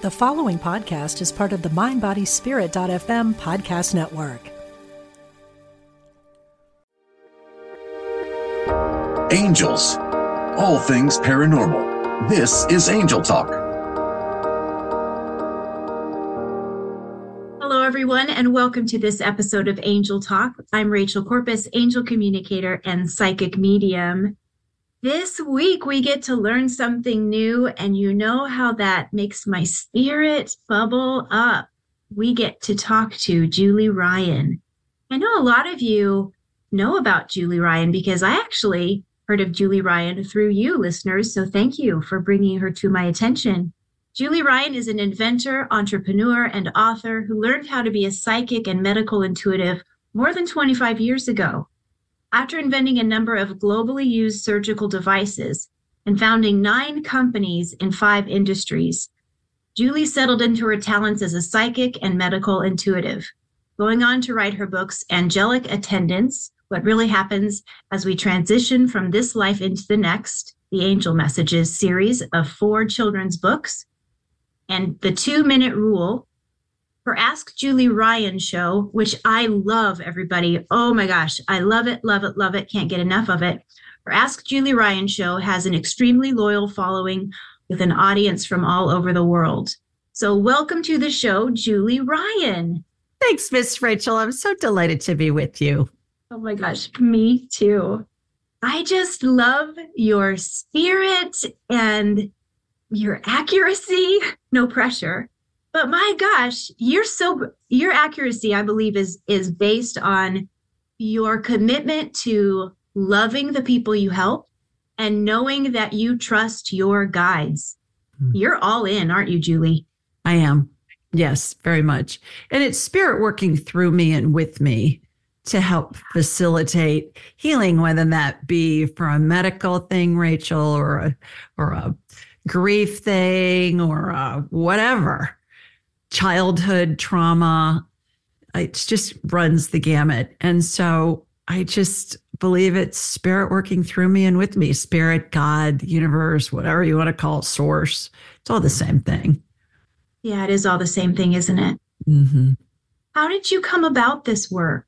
The following podcast is part of the MindBodySpirit.fm podcast network. Angels. All things paranormal. This is Angel Talk. Hello, everyone, and welcome to this episode of Angel Talk. I'm Rachel Corpus, angel communicator and psychic medium. This week, we get to learn something new, and you know how that makes my spirit bubble up. We get to talk to Julie Ryan. I know a lot of you know about Julie Ryan because I actually heard of Julie Ryan through you, listeners. So thank you for bringing her to my attention. Julie Ryan is an inventor, entrepreneur, and author who learned how to be a psychic and medical intuitive more than 25 years ago. After inventing a number of globally used surgical devices and founding nine companies in five industries, Julie settled into her talents as a psychic and medical intuitive, going on to write her books Angelic Attendants What Really Happens as We Transition from This Life into the Next, the Angel Messages series of four children's books, and The Two Minute Rule, her Ask Julie Ryan show, which I love, everybody. Oh my gosh, I love it, love it, love it. Can't get enough of it. Her Ask Julie Ryan show has an extremely loyal following with an audience from all over the world. So, welcome to the show, Julie Ryan. Thanks, Miss Rachel. I'm so delighted to be with you. Oh my gosh, me too. I just love your spirit and your accuracy, no pressure but my gosh you're so your accuracy i believe is is based on your commitment to loving the people you help and knowing that you trust your guides. Mm. you're all in aren't you julie? I am. Yes very much. And it's spirit working through me and with me to help facilitate healing whether that be for a medical thing rachel or a or a grief thing or a whatever childhood trauma. It just runs the gamut. And so I just believe it's spirit working through me and with me spirit, God, universe, whatever you want to call it, source. It's all the same thing. Yeah, it is all the same thing, isn't it? Mm-hmm. How did you come about this work?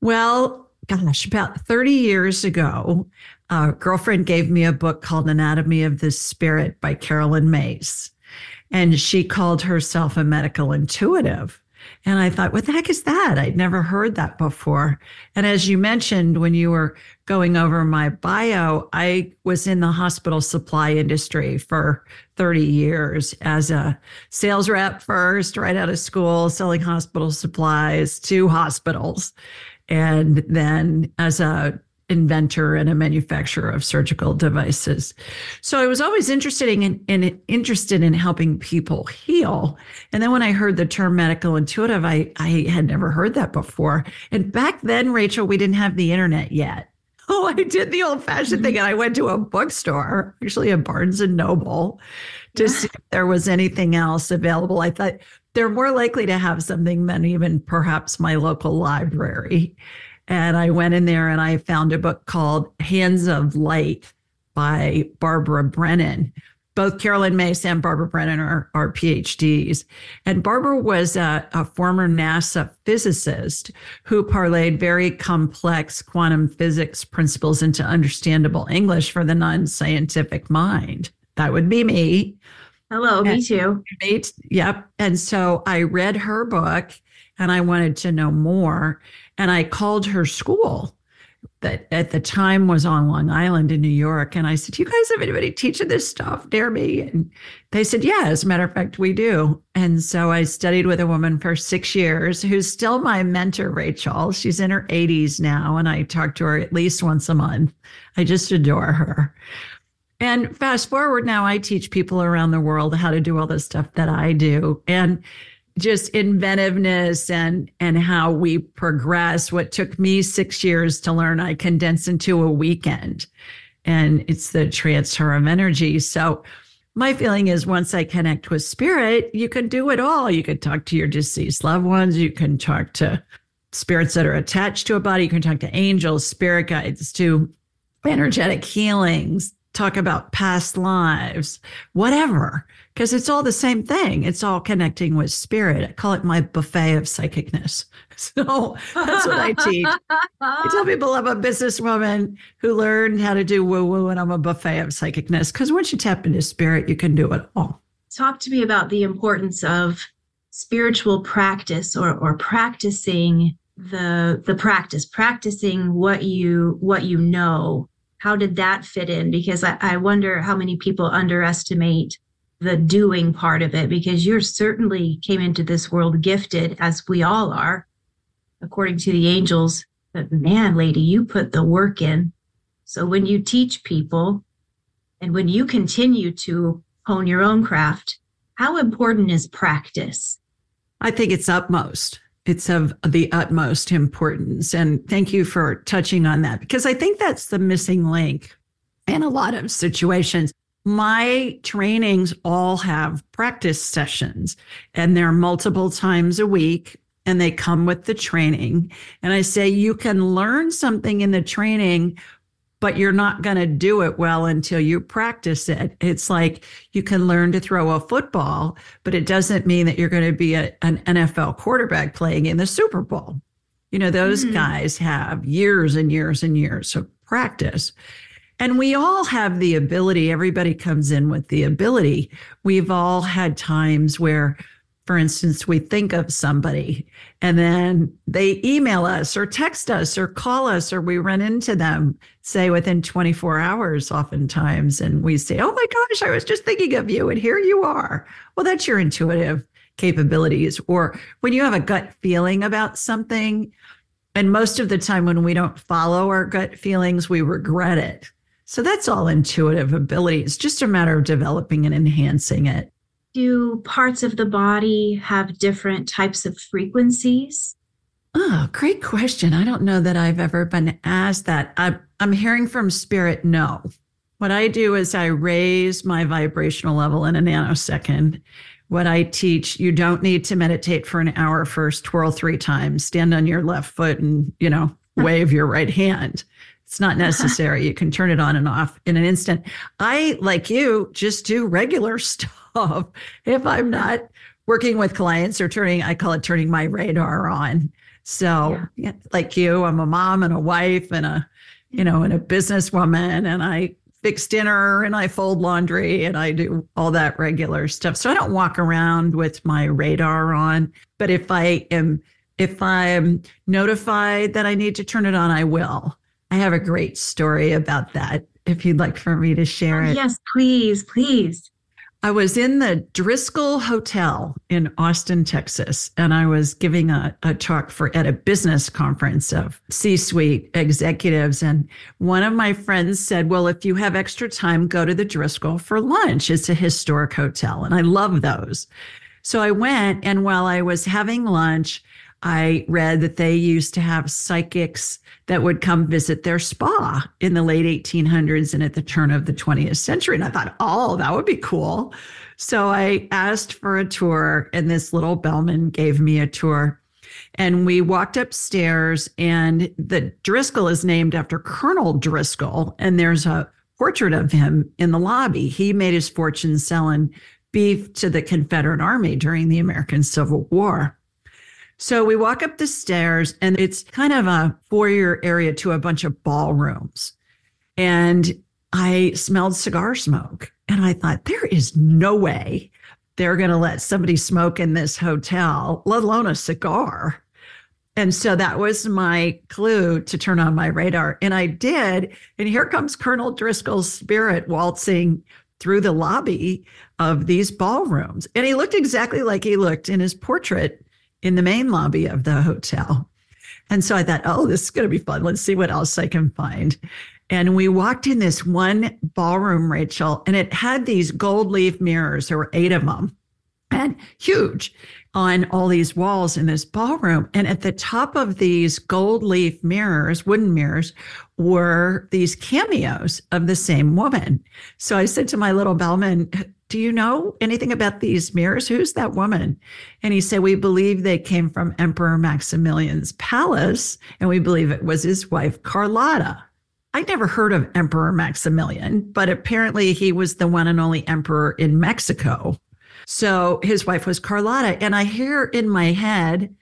Well, gosh, about 30 years ago, a girlfriend gave me a book called Anatomy of the Spirit by Caroline Myss. And she called herself a medical intuitive. And I thought, what the heck is that? I'd never heard that before. And as you mentioned, when you were going over my bio, I was in the hospital supply industry for 30 years as a sales rep first, right out of school, selling hospital supplies to hospitals. And then as a inventor and a manufacturer of surgical devices. So I was always interested in, in, interested in helping people heal. And then when I heard the term medical intuitive, I, I had never heard that before. And back then, Rachel, we didn't have the internet yet. Oh, I did the old fashioned mm-hmm. thing. And I went to a bookstore, actually a Barnes and Noble, to yeah. see if there was anything else available. I thought they're more likely to have something than even perhaps my local library. And I went in there and I found a book called Hands of Light by Barbara Brennan. Both Caroline Myss and Barbara Brennan are, are PhDs. And Barbara was a, a former NASA physicist who parlayed very complex quantum physics principles into understandable English for the non scientific mind. That would be me. Hello, and, me too. Yep. And so I read her book and I wanted to know more. And I called her school that at the time was on Long Island in New York. And I said, You guys have anybody teaching this stuff near me? And they said, Yeah, as a matter of fact, we do. And so I studied with a woman for six years who's still my mentor, Rachel. She's in her 80s now, and I talk to her at least once a month. I just adore her. And fast forward now, I teach people around the world how to do all the stuff that I do. And just inventiveness and and how we progress. What took me 6 years to learn I condense into a weekend. And it's the transfer of energy. So my feeling is once I connect with spirit you can do it all. You can talk to your deceased loved ones. You can talk to spirits that are attached to a body. You can talk to angels spirit guides to energetic healings talk about past lives, whatever, because it's all the same thing. It's all connecting with spirit. I call it my buffet of psychicness. So that's what I teach. I tell people I'm a businesswoman who learned how to do woo woo, and I'm a buffet of psychicness. Because once you tap into spirit, you can do it all. Talk to me about the importance of spiritual practice or, or practicing the the practice practicing what you what you know how did that fit in? Because I, I wonder how many people underestimate the doing part of it because you're certainly came into this world gifted as we all are according to the angels. But man lady you put the work in. So when you teach people and when you continue to hone your own craft how important is practice? I think it's utmost. It's of the utmost importance. And thank you for touching on that because I think that's the missing link in a lot of situations. My trainings all have practice sessions and they're multiple times a week and they come with the training. And I say you can learn something in the training but you're not going to do it well until you practice it. It's like you can learn to throw a football, but it doesn't mean that you're going to be a, an NFL quarterback playing in the Super Bowl. You know, those mm-hmm. guys have years and years and years of practice. And we all have the ability, everybody comes in with the ability. We've all had times where for instance, we think of somebody and then they email us or text us or call us or we run into them, say within 24 hours, oftentimes. And we say, Oh my gosh, I was just thinking of you and here you are. Well, that's your intuitive capabilities. Or when you have a gut feeling about something, and most of the time when we don't follow our gut feelings, we regret it. So that's all intuitive ability. It's just a matter of developing and enhancing it do parts of the body have different types of frequencies? Oh, great question. I don't know that I've ever been asked that. I'm, I'm hearing from spirit, no. What I do is I raise my vibrational level in a nanosecond. What I teach, you don't need to meditate for an hour first, twirl three times, stand on your left foot and, you know, wave your right hand. It's not necessary. You can turn it on and off in an instant. I, like you, just do regular stuff if I'm not working with clients or turning, I call it turning my radar on. So, yeah. like you, I'm a mom and a wife and a, you know, and a businesswoman, and I fix dinner and I fold laundry and I do all that regular stuff. So I don't walk around with my radar on. But if I am, if I'm notified that I need to turn it on, I will. I have a great story about that. If you'd like for me to share oh, it. Yes, please, please. I was in the Driskill Hotel in Austin, Texas, and I was giving a, a talk for at a business conference of C-suite executives. And one of my friends said, Well, if you have extra time, go to the Driskill for lunch. It's a historic hotel. And I love those. So I went, and while I was having lunch, I read that they used to have psychics that would come visit their spa in the late 1800s and at the turn of the 20th century. And I thought, oh, that would be cool. So I asked for a tour, and this little bellman gave me a tour. And we walked upstairs, and the Driskill is named after Colonel Driskill, and there's a portrait of him in the lobby. He made his fortune selling beef to the Confederate Army during the American Civil War. So we walk up the stairs, and it's kind of a foyer area to a bunch of ballrooms. And I smelled cigar smoke. And I thought, there is no way they're going to let somebody smoke in this hotel, let alone a cigar. And so that was my clue to turn on my radar. And I did. And here comes Colonel Driskill's spirit waltzing through the lobby of these ballrooms. And he looked exactly like he looked in his portrait in the main lobby of the hotel. And so I thought, oh, this is going to be fun. Let's see what else I can find. And we walked in this one ballroom, Rachel, and it had these gold leaf mirrors. There were eight of them and huge on all these walls in this ballroom. And at the top of these gold leaf mirrors, wooden mirrors, were these cameos of the same woman. So I said to my little bellman, do you know anything about these mirrors? Who's that woman? And he said, We believe they came from Emperor Maximilian's palace, and we believe it was his wife, Carlotta. I never heard of Emperor Maximilian, but apparently he was the one and only emperor in Mexico. So his wife was Carlotta. And I hear in my head,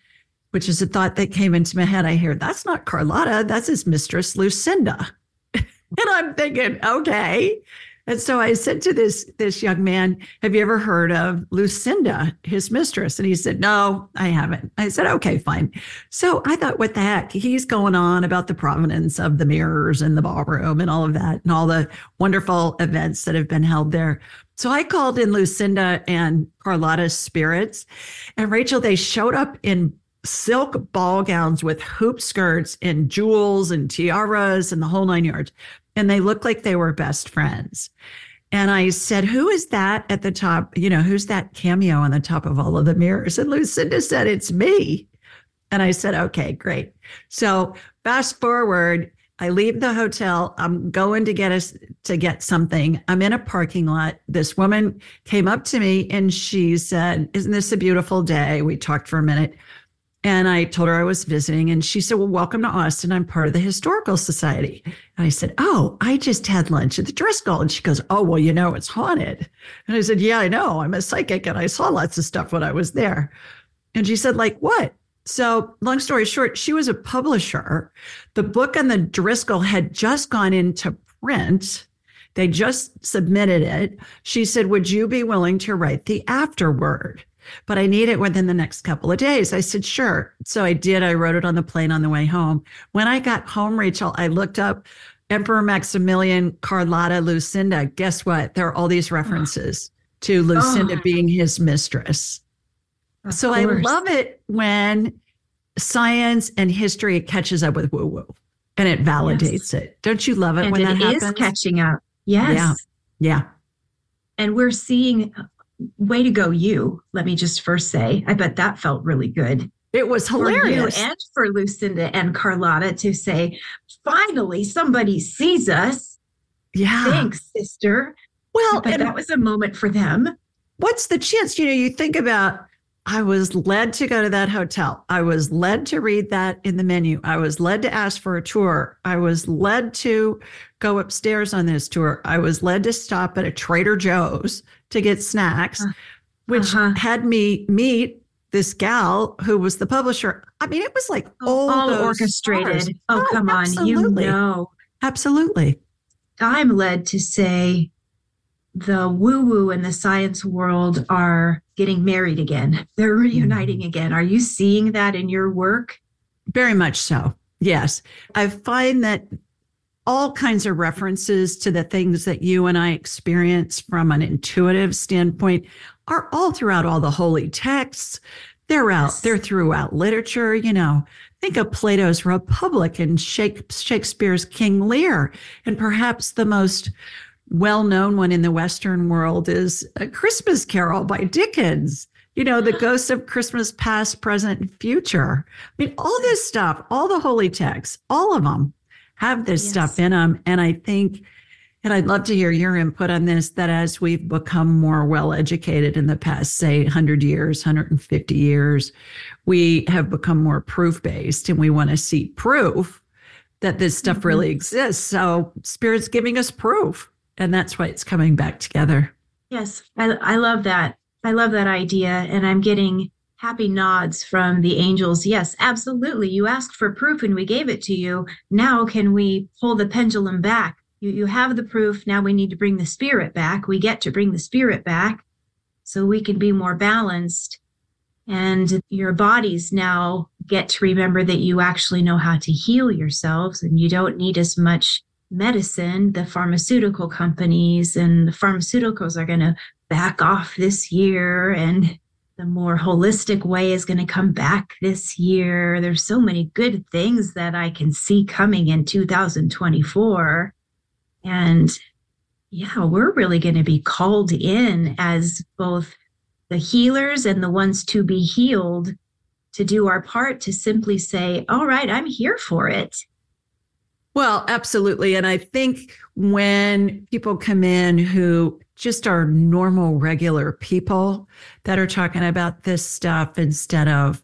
which is a thought that came into my head, I hear, that's not Carlotta, that's his mistress, Lucinda. and I'm thinking, okay. And so I said to this this young man, "Have you ever heard of Lucinda, his mistress?" And he said, "No, I haven't." I said, "Okay, fine." So I thought, "What the heck?" He's going on about the provenance of the mirrors and the ballroom and all of that, and all the wonderful events that have been held there. So I called in Lucinda and Carlotta's spirits, and Rachel. They showed up in silk ball gowns with hoop skirts and jewels and tiaras and the whole nine yards and they looked like they were best friends. And I said, Who is that at the top? You know, who's that cameo on the top of all of the mirrors? And Lucinda said, It's me. And I said, Okay, great. So fast forward, I leave the hotel. I'm going to get us to get something. I'm in a parking lot. This woman came up to me and she said, Isn't this a beautiful day? We talked for a minute. And I told her I was visiting, and she said, Well, welcome to Austin. I'm part of the Historical Society. And I said, Oh, I just had lunch at the Driskill. And she goes, Oh, well, you know, it's haunted. And I said, Yeah, I know. I'm a psychic and I saw lots of stuff when I was there. And she said, Like what? So, long story short, she was a publisher. The book on the Driskill had just gone into print. They just submitted it. She said, Would you be willing to write the afterword? But I need it within the next couple of days. I said, sure. So I did. I wrote it on the plane on the way home. When I got home, Rachel, I looked up Emperor Maximilian, Carlotta, Lucinda. Guess what? There are all these references oh. to Lucinda oh. being his mistress. Of so course. I love it when science and history catches up with woo woo and it validates yes. it. Don't you love it and when it that happens? is catching up. Yes. Yeah. Yeah. And we're seeing way to go, you. Let me just first say, I bet that felt really good. It was hilarious. For and for Lucinda and Carlotta to say, finally, somebody sees us. Yeah. Thanks, sister. Well, but that was a moment for them. What's the chance? You know, you think about I was led to go to that hotel. I was led to read that in the menu. I was led to ask for a tour. I was led to go upstairs on this tour. I was led to stop at a Trader Joe's to get snacks, uh, which uh-huh. had me meet this gal who was the publisher. I mean, it was like all, all orchestrated. Stars. Oh, oh, come on. You know. Absolutely. I'm led to say the woo woo and the science world are getting married again. They're reuniting mm. again. Are you seeing that in your work? Very much so. Yes. I find that all kinds of references to the things that you and I experience from an intuitive standpoint are all throughout all the holy texts. They're out, they're throughout literature, you know. Think of Plato's Republic and Shakespeare's King Lear, and perhaps the most well known one in the Western world is A Christmas Carol by Dickens. You know, the ghosts of Christmas past, present, and future. I mean, all this stuff, all the holy texts, all of them have this yes. stuff in them. And I think, and I'd love to hear your input on this, that as we've become more well educated in the past, say 100 years, 150 years, we have become more proof based and we want to see proof that this stuff mm-hmm. really exists. So Spirit's giving us proof. And that's why it's coming back together. Yes, I, I love that. I love that idea. And I'm getting happy nods from the angels. Yes, absolutely. You asked for proof and we gave it to you. Now, can we pull the pendulum back? You, you have the proof. Now we need to bring the spirit back. We get to bring the spirit back so we can be more balanced. And your bodies now get to remember that you actually know how to heal yourselves and you don't need as much medicine. The pharmaceutical companies and the pharmaceuticals are going to back off this year and the more holistic way is going to come back this year. There's so many good things that I can see coming in 2024. And yeah, we're really going to be called in as both the healers and the ones to be healed to do our part to simply say, All right, I'm here for it. Well, absolutely. And I think when people come in who just are normal, regular people that are talking about this stuff instead of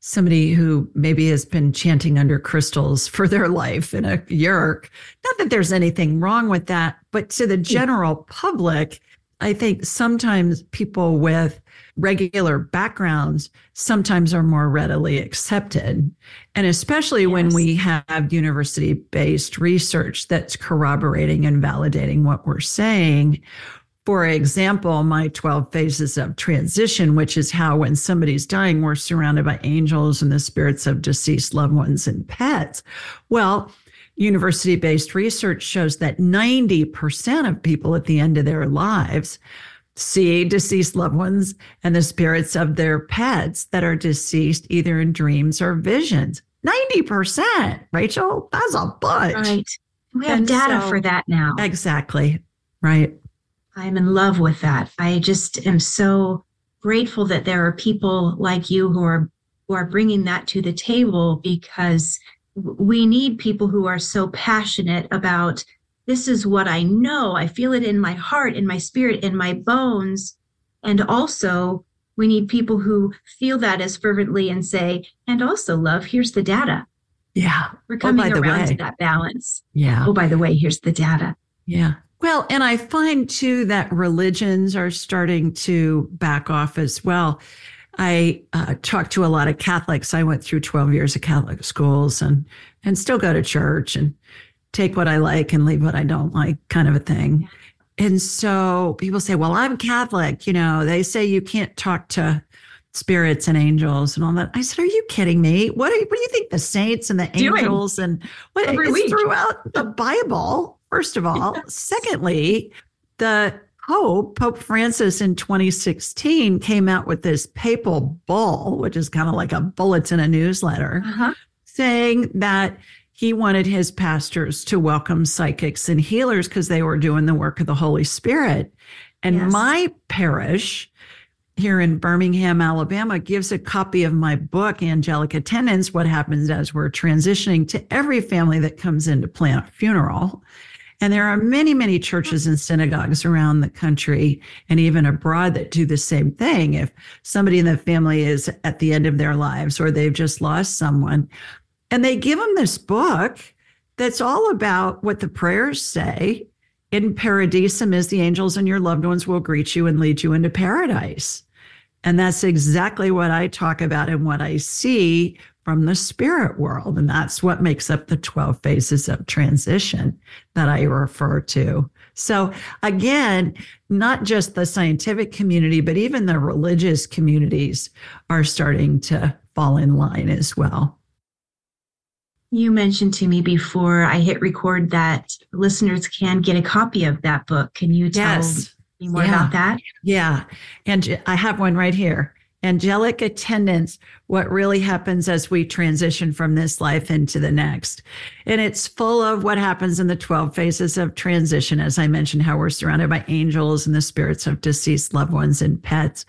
somebody who maybe has been chanting under crystals for their life in a yurk. Not that there's anything wrong with that, but to the hmm. general public, I think sometimes people with regular backgrounds sometimes are more readily accepted. And especially yes. when we have university based research that's corroborating and validating what we're saying. For example, my 12 phases of transition, which is how when somebody's dying, we're surrounded by angels and the spirits of deceased loved ones and pets. Well, university based research shows that 90% of people at the end of their lives see deceased loved ones and the spirits of their pets that are deceased either in dreams or visions. 90%, Rachel, that's a bunch. Right. We have and data so, for that now. Exactly. Right. I'm in love with that. I just am so grateful that there are people like you who are who are bringing that to the table because we need people who are so passionate about this is what I know. I feel it in my heart, in my spirit, in my bones. And also, we need people who feel that as fervently and say, and also, love, here's the data. Yeah. We're oh, coming oh, around to that balance. Yeah. Oh, by the way, here's the data. Yeah. Well, and I find too that religions are starting to back off as well. I uh, talked to a lot of Catholics. I went through 12 years of Catholic schools and and still go to church and take what I like and leave what I don't like, kind of a thing. And so people say, well, I'm Catholic. You know, they say you can't talk to spirits and angels and all that. I said, are you kidding me? What do you, what do you think the saints and the Doing angels and what Every it's week. throughout the Bible, first of all. Yes. Secondly, the Pope, Pope Francis in 2016 came out with this papal bull, which is kind of like a bulletin, in a newsletter, uh-huh. saying that he wanted his pastors to welcome psychics and healers because they were doing the work of the Holy Spirit. And yes. my parish here in Birmingham, Alabama, gives a copy of my book, Angelic Attendants What Happens as We're Transitioning, to every family that comes in to plan a funeral. And there are many, many churches and synagogues around the country and even abroad that do the same thing. If somebody in the family is at the end of their lives or they've just lost someone, and they give them this book that's all about what the prayers say. In paradisum is the angels and your loved ones will greet you and lead you into paradise. And that's exactly what I talk about and what I see from the spirit world. And that's what makes up the 12 phases of transition that I refer to. So, again, not just the scientific community, but even the religious communities are starting to fall in line as well. You mentioned to me before I hit record that listeners can get a copy of that book. Can you tell yes. me more yeah. about that? Yeah. And I have one right here. Angelic attendants, what really happens as we transition from this life into the next. And it's full of what happens in the 12 phases of transition. As I mentioned, how we're surrounded by angels and the spirits of deceased loved ones and pets.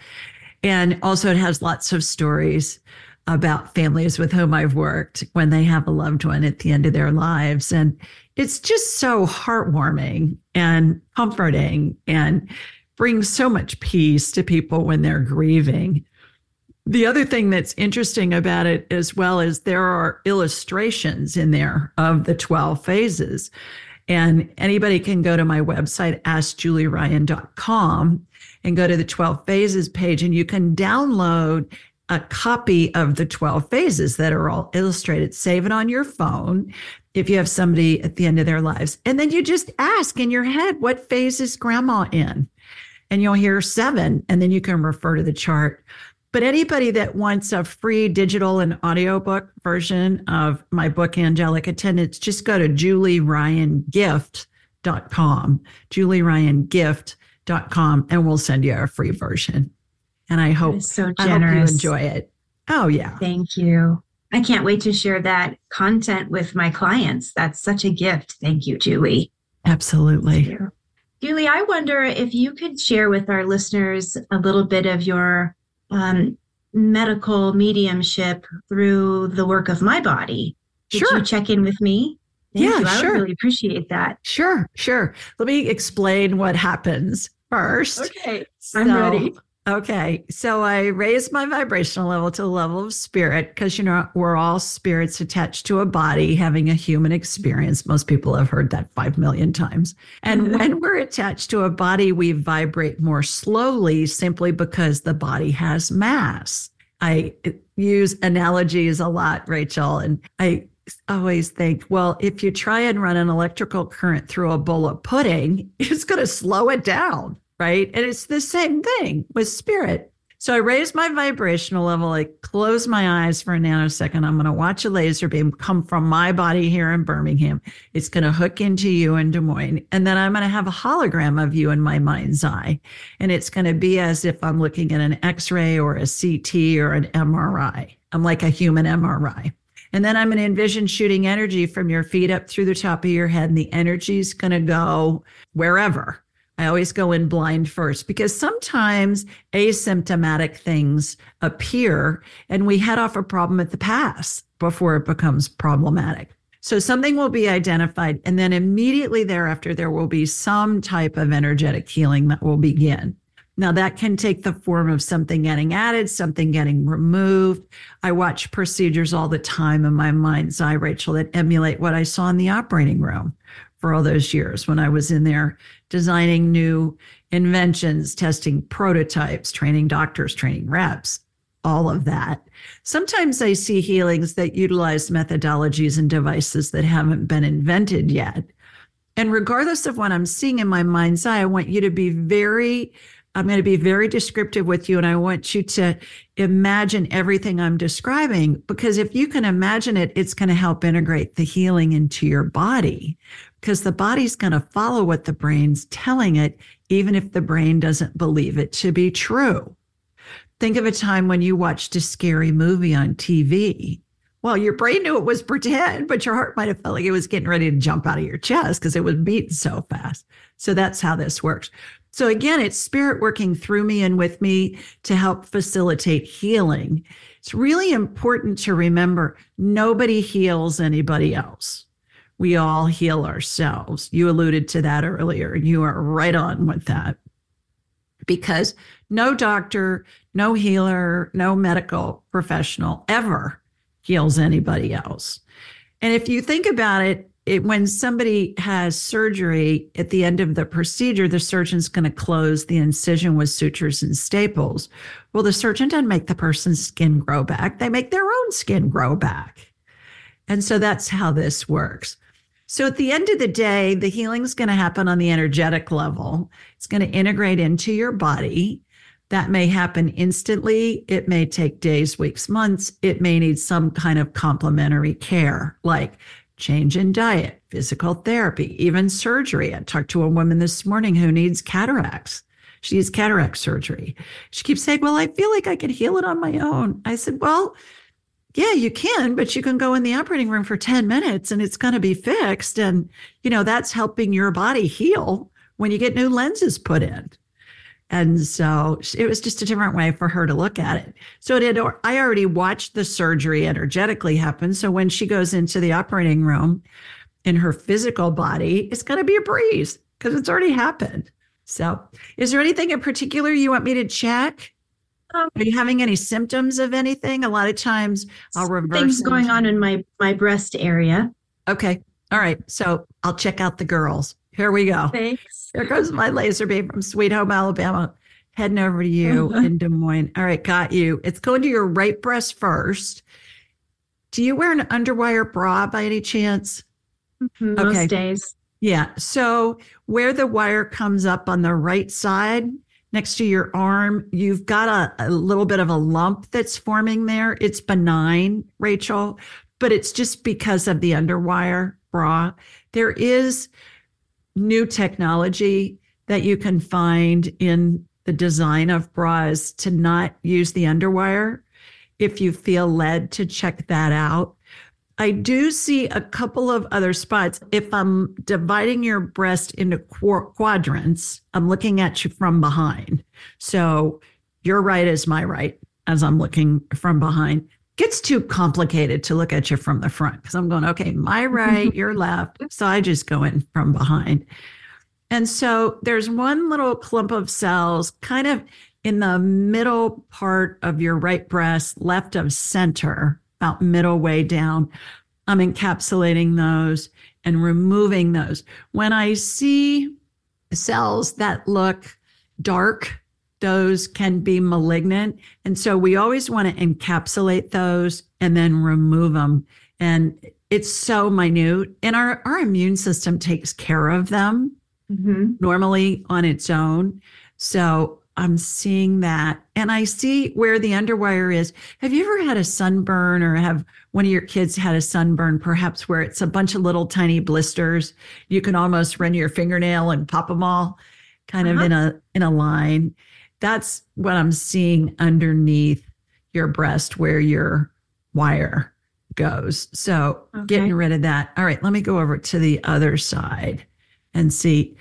And also, it has lots of stories about families with whom I've worked when they have a loved one at the end of their lives. And it's just so heartwarming and comforting and brings so much peace to people when they're grieving. The other thing that's interesting about it as well is there are illustrations in there of the 12 phases. And anybody can go to my website, askjulieryan.com, and go to the 12 phases page, and you can download a copy of the 12 phases that are all illustrated. Save it on your phone if you have somebody at the end of their lives. And then you just ask in your head, what phase is grandma in? And you'll hear seven, and then you can refer to the chart. But anybody that wants a free digital and audiobook version of my book, Angelic Attendants, just go to julieryangift.com, julieryangift.com, and we'll send you a free version. And I hope so generous. I hope you enjoy it. Oh yeah. Thank you. I can't wait to share that content with my clients. That's such a gift. Thank you, Julie. Absolutely. Julie, I wonder if you could share with our listeners a little bit of your um, medical mediumship through the work of my body. Did sure. you check in with me? Thank yeah, you. I sure. really appreciate that. Sure, sure. Let me explain what happens first. Okay, I'm ready Okay. So I raised my vibrational level to the level of spirit because, you know, we're all spirits attached to a body having a human experience. Most people have heard that 5 million times. And mm-hmm. when we're attached to a body, we vibrate more slowly simply because the body has mass. I use analogies a lot, Rachel, and I always think, well, if you try and run an electrical current through a bowl of pudding, it's going to slow it down right? And it's the same thing with spirit. So I raise my vibrational level. I close my eyes for a nanosecond. I'm going to watch a laser beam come from my body here in Birmingham. It's going to hook into you in Des Moines. And then I'm going to have a hologram of you in my mind's eye. And it's going to be as if I'm looking at an x ray or a CT or an MRI. I'm like a human MRI. And then I'm going to envision shooting energy from your feet up through the top of your head. And the energy is going to go wherever I always go in blind first because sometimes asymptomatic things appear and we head off a problem at the pass before it becomes problematic. So something will be identified, and then immediately thereafter, there will be some type of energetic healing that will begin. Now, that can take the form of something getting added, something getting removed. I watch procedures all the time in my mind's eye, Rachel, that emulate what I saw in the operating room for all those years when I was in there designing new inventions, testing prototypes, training doctors, training reps, all of that. Sometimes I see healings that utilize methodologies and devices that haven't been invented yet. And regardless of what I'm seeing in my mind's eye, I want you to be very, I'm going to be very descriptive with you. And I want you to imagine everything I'm describing because if you can imagine it, it's going to help integrate the healing into your body because the body's going to follow what the brain's telling it, even if the brain doesn't believe it to be true. Think of a time when you watched a scary movie on TV. Well, your brain knew it was pretend, but your heart might have felt like it was getting ready to jump out of your chest because it was beating so fast. So that's how this works. So again, it's spirit working through me and with me to help facilitate healing. It's really important to remember nobody heals anybody else we all heal ourselves. You alluded to that earlier, you are right on with that. Because no doctor, no healer, no medical professional ever heals anybody else. And if you think about it, it, when somebody has surgery at the end of the procedure, the surgeon's going to close the incision with sutures and staples. Well, the surgeon doesn't make the person's skin grow back, they make their own skin grow back. And so that's how this works. So at the end of the day, the healing is going to happen on the energetic level. It's going to integrate into your body. That may happen instantly. It may take days, weeks, months. It may need some kind of complementary care, like change in diet, physical therapy, even surgery. I talked to a woman this morning who needs cataracts. She needs cataract surgery. She keeps saying, Well, I feel like I could heal it on my own. I said, Well, yeah, you can, but you can go in the operating room for 10 minutes and it's going to be fixed. And, you know, that's helping your body heal when you get new lenses put in. And so it was just a different way for her to look at it. So it had, I already watched the surgery energetically happen. So when she goes into the operating room in her physical body, it's going to be a breeze because it's already happened. So is there anything in particular you want me to check? Um, Are you having any symptoms of anything? A lot of times I'll reverse things going on in my my breast area. Okay. All right. So I'll check out the girls. Here we go. Thanks. Here goes my laser beam from Sweet Home, Alabama. Heading over to you uh-huh. in Des Moines. All right, got you. It's going to your right breast first. Do you wear an underwire bra by any chance? Mm-hmm, okay. Most days. Yeah. So where the wire comes up on the right side, next to your arm, you've got a, a, little bit of a lump that's forming there. It's benign, Rachel, but it's just because of the underwire bra. There is new technology that you can find in the design of bras to not use the underwire if you feel led to check that out. I do see a couple of other spots. If I'm dividing your breast into qu- quadrants, I'm looking at you from behind. So your right is my right as I'm looking from behind. Gets too complicated to look at you from the front because I'm going, okay, my right, your left. So I just go in from behind. And so there's one little clump of cells kind of in the middle part of your right breast, left of center, about middle way down. I'm encapsulating those and removing those. When I see cells that look dark, those can be malignant. And so we always want to encapsulate those and then remove them. And it's so minute. And our, our immune system takes care of them mm-hmm. normally on its own. So I'm seeing that. And I see where the underwire is. Have you ever had a sunburn or have one of your kids had a sunburn, perhaps where it's a bunch of little tiny blisters? You can almost run your fingernail and pop them all kind uh-huh. of in a in a line. That's what I'm seeing underneath your breast where your wire goes. So okay. getting rid of that. All right, let me go over to the other side and see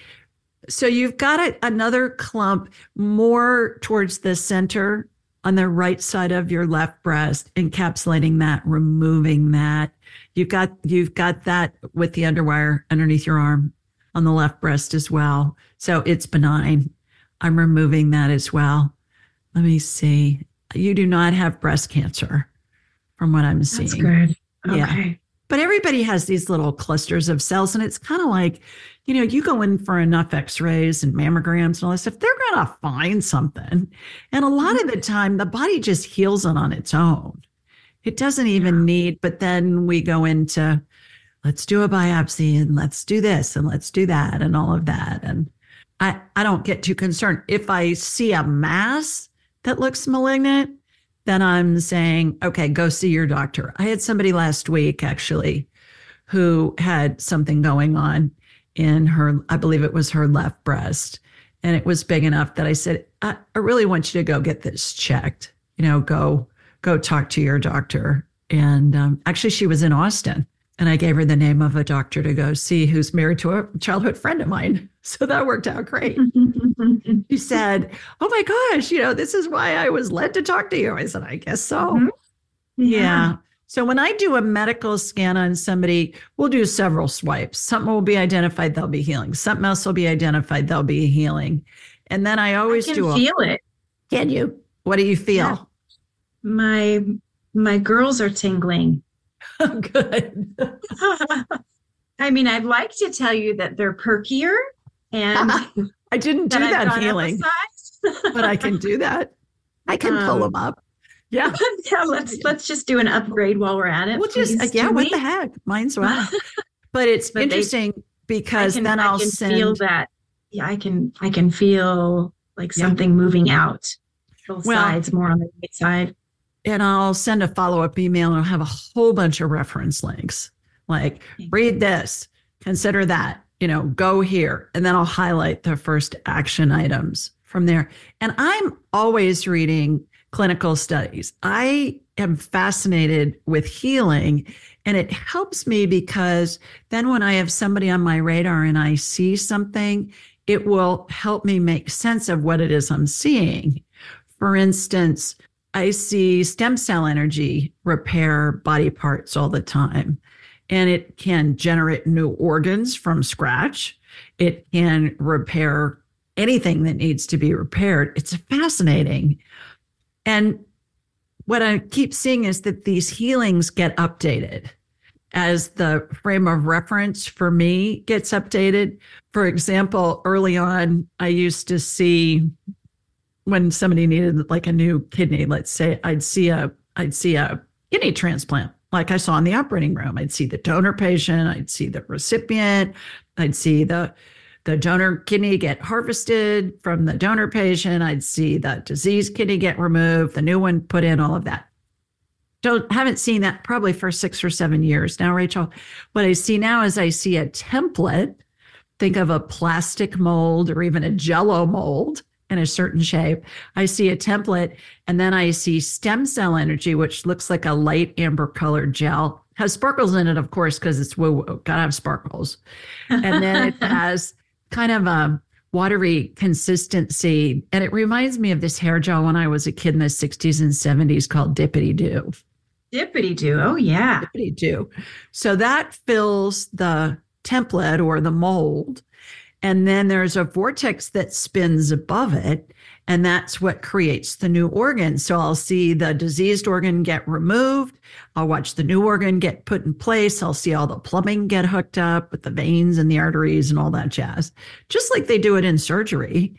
so you've got a, another clump more towards the center on the right side of your left breast, encapsulating that, removing that. You've got you've got that with the underwire underneath your arm on the left breast as well. So it's benign. I'm removing that as well. Let me see. You do not have breast cancer from what I'm seeing. That's good. Okay. Yeah. But everybody has these little clusters of cells, and it's kind of like you know, you go in for enough x-rays and mammograms and all this stuff, they're going to find something. And a lot of the mm-hmm. time, the body just heals it on its own. It doesn't even yeah. need, but then we go into, let's do a biopsy and let's do this and let's do that and all of that. And I, I don't get too concerned. If I see a mass that looks malignant, then I'm saying, okay, go see your doctor. I had somebody last week actually who had something going on in her, I believe it was her left breast. And it was big enough that I said, I, I really want you to go get this checked. You know, go go talk to your doctor. And um, actually, she was in Austin, and I gave her the name of a doctor to go see who's married to a childhood friend of mine. So that worked out great. she said, "Oh my gosh, you know, this is why I was led to talk to you." I said, "I guess so." Mm-hmm. Yeah. yeah. So when I do a medical scan on somebody, we'll do several swipes. Something will be identified, they'll be healing. Something else will be identified, they'll be healing. And then I always I do a, feel it. Can you? What do you feel? Yeah. My my girls are tingling. Good. I mean, I'd like to tell you that they're perkier and I didn't do that, that healing. but I can do that. I can um, pull them up. Yeah. yeah. Let's let's just do an upgrade while we're at it. We'll just yeah. What the heck? Mine's well. but it's but interesting they, because can, then I'll send... feel that. Yeah, I can I can feel like something moving out both well, sides, more on the right side. And I'll send a follow up email and I'll have a whole bunch of reference links. Like mm-hmm. read this, consider that, you know, go here, and then I'll highlight the first action items from there. And I'm always reading clinical studies. I am fascinated with healing and it helps me because then when I have somebody on my radar and I see something, it will help me make sense of what it is I'm seeing. For instance, I see stem cell energy repair body parts all the time, and it can generate new organs from scratch. It can repair anything that needs to be repaired. It's fascinating. And what I keep seeing is that these healings get updated as the frame of reference for me gets updated. For example, early on, I used to see when somebody needed like a new kidney, let's say I'd see a I'd see a kidney transplant like I saw in the operating room. I'd see the donor patient, I'd see the recipient, I'd see the the donor kidney get harvested from the donor patient. I'd see the diseased kidney get removed, the new one put in, all of that. Don't haven't seen that probably for six or seven years now, Rachel. What I see now is I see a template. Think of a plastic mold or even a jello mold in a certain shape. I see a template and then I see stem cell energy, which looks like a light amber colored gel. Has sparkles in it, of course, because it's woo woo. Gotta have sparkles. And then it has kind of a watery consistency. And it reminds me of this hair gel when I was a kid in the 60s and 70s called Dippity Doo. Dippity Doo. Oh, yeah. Dippity Doo. So that fills the template or the mold. And then there's a vortex that spins above it. And that's what creates the new organ. So I'll see the diseased organ get removed. I'll watch the new organ get put in place. I'll see all the plumbing get hooked up with the veins and the arteries and all that jazz, just like they do it in surgery.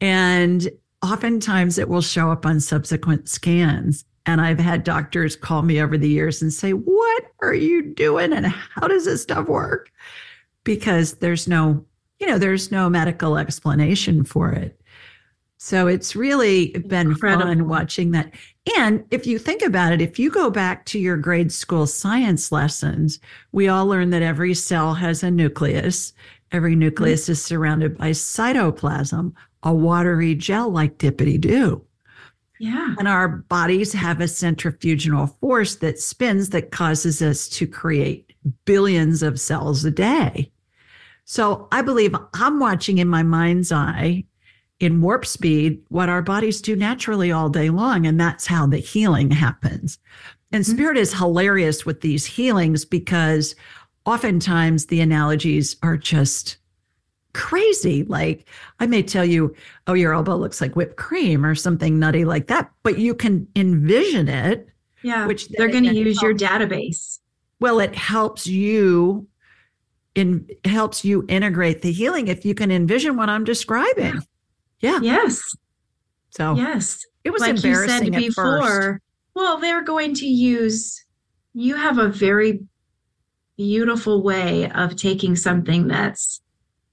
And oftentimes it will show up on subsequent scans. And I've had doctors call me over the years and say, What are you doing? And how does this stuff work? Because there's no, you know, there's no medical explanation for it. So it's really been Incredible. fun watching that. And if you think about it, if you go back to your grade school science lessons, we all learn that every cell has a nucleus. Every nucleus mm-hmm. is surrounded by cytoplasm, a watery gel like dippity do. Yeah. And our bodies have a centrifugal force that spins that causes us to create billions of cells a day. So I believe I'm watching in my mind's eye in warp speed what our bodies do naturally all day long. And that's how the healing happens. And mm-hmm. spirit is hilarious with these healings because oftentimes the analogies are just crazy. Like I may tell you, oh, your elbow looks like whipped cream or something nutty like that, but you can envision it. Yeah. Which they're going to use helps. your database. Well, it helps you in helps you integrate the healing if you can envision what I'm describing. Yeah. Yes. So yes. It was like embarrassing you said before. Well, they're going to use you have a very beautiful way of taking something that's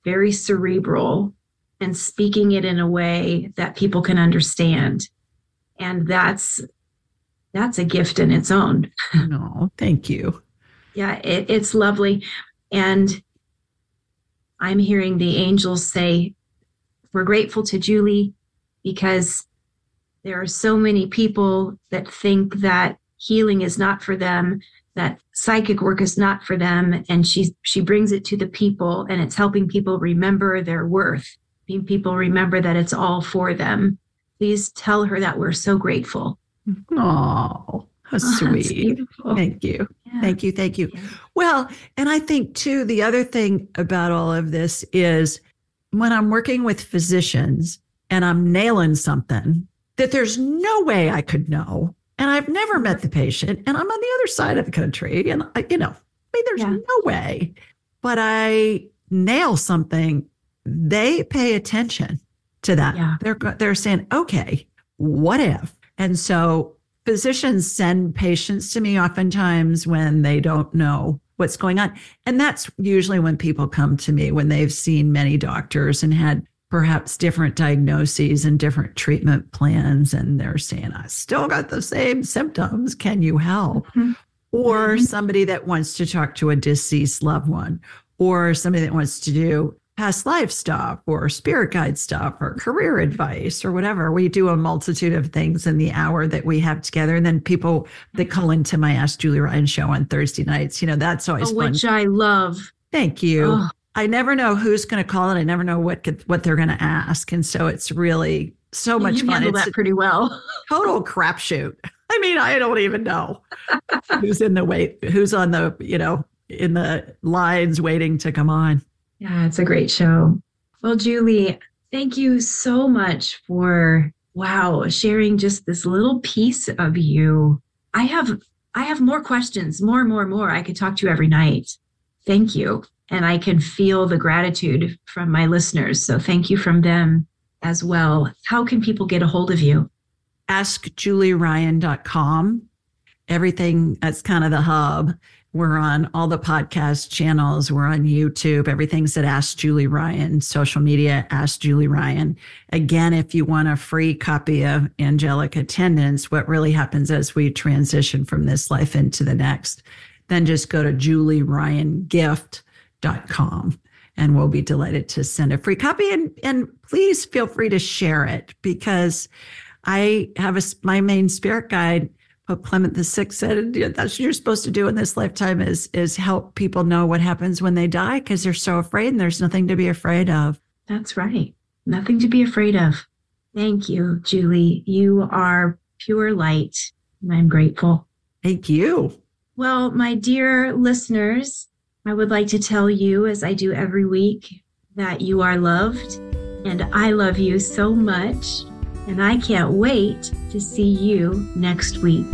very cerebral and speaking it in a way that people can understand and that's that's a gift in its own no thank you yeah it, it's lovely and i'm hearing the angels say we're grateful to julie because there are so many people that think that healing is not for them that psychic work is not for them and she she brings it to the people and it's helping people remember their worth being people remember that it's all for them. Please tell her that we're so grateful. Oh Oh, how sweet thank you yeah. thank you thank you yeah. well and i think too the other thing about all of this is when i'm working with physicians and i'm nailing something that there's no way i could know and I've never met the patient, and I'm on the other side of the country, and I, you know, I mean, there's yeah. no way. But I nail something, they pay attention to that. Yeah. They're they're saying, okay, what if? And so physicians send patients to me oftentimes when they don't know what's going on. And that's usually when people come to me when they've seen many doctors and had perhaps different diagnoses and different treatment plans. And they're saying, I still got the same symptoms. Can you help? Mm-hmm. Or mm-hmm. somebody that wants to talk to a deceased loved one, or somebody that wants to do past life stuff or spirit guide stuff or career advice or whatever. We do a multitude of things in the hour that we have together. And then people that mm-hmm. call into my Ask Julie Ryan show on Thursday nights, you know, that's always oh, fun. Which I love. Thank you. Oh. I never know who's going to call it. I never know what could, what they're going to ask, and so it's really so much you fun. Handle it's that pretty well. total crapshoot. I mean, I don't even know who's in the wait, who's on the you know in the lines waiting to come on. Yeah, it's a great show. Well, Julie, thank you so much for wow sharing just this little piece of you. I have I have more questions, more, more, more. I could talk to you every night. Thank you and I can feel the gratitude from my listeners. So thank you from them as well. How can people get a hold of you? AskJulieRyan.com. Everything that's kind of the hub. We're on all the podcast channels. We're on YouTube. Everything's at Ask Julie Ryan, social media, Ask Julie Ryan. Again, if you want a free copy of Angelic Attendants, what really happens as we transition from this life into the next, then just go to Julie Ryan Gift com and we'll be delighted to send a free copy and and please feel free to share it because I have a my main spirit guide Pope Clement the Sixth said that's what you're supposed to do in this lifetime is is help people know what happens when they die because they're so afraid and there's nothing to be afraid of. That's right. Nothing to be afraid of. Thank you, Julie. You are pure light, and I'm grateful. Thank you. Well, my dear listeners, I would like to tell you, as I do every week, that you are loved and I love you so much. And I can't wait to see you next week.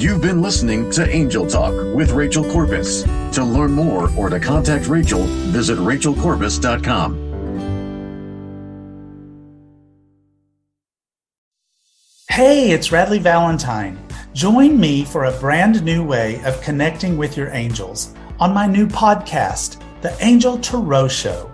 You've been listening to Angel Talk with Rachel Corpus. To learn more or to contact Rachel, visit rachelcorpus.com. Hey, it's Radleigh Valentine. Join me for a brand new way of connecting with your angels on my new podcast, The Angel Tarot Show.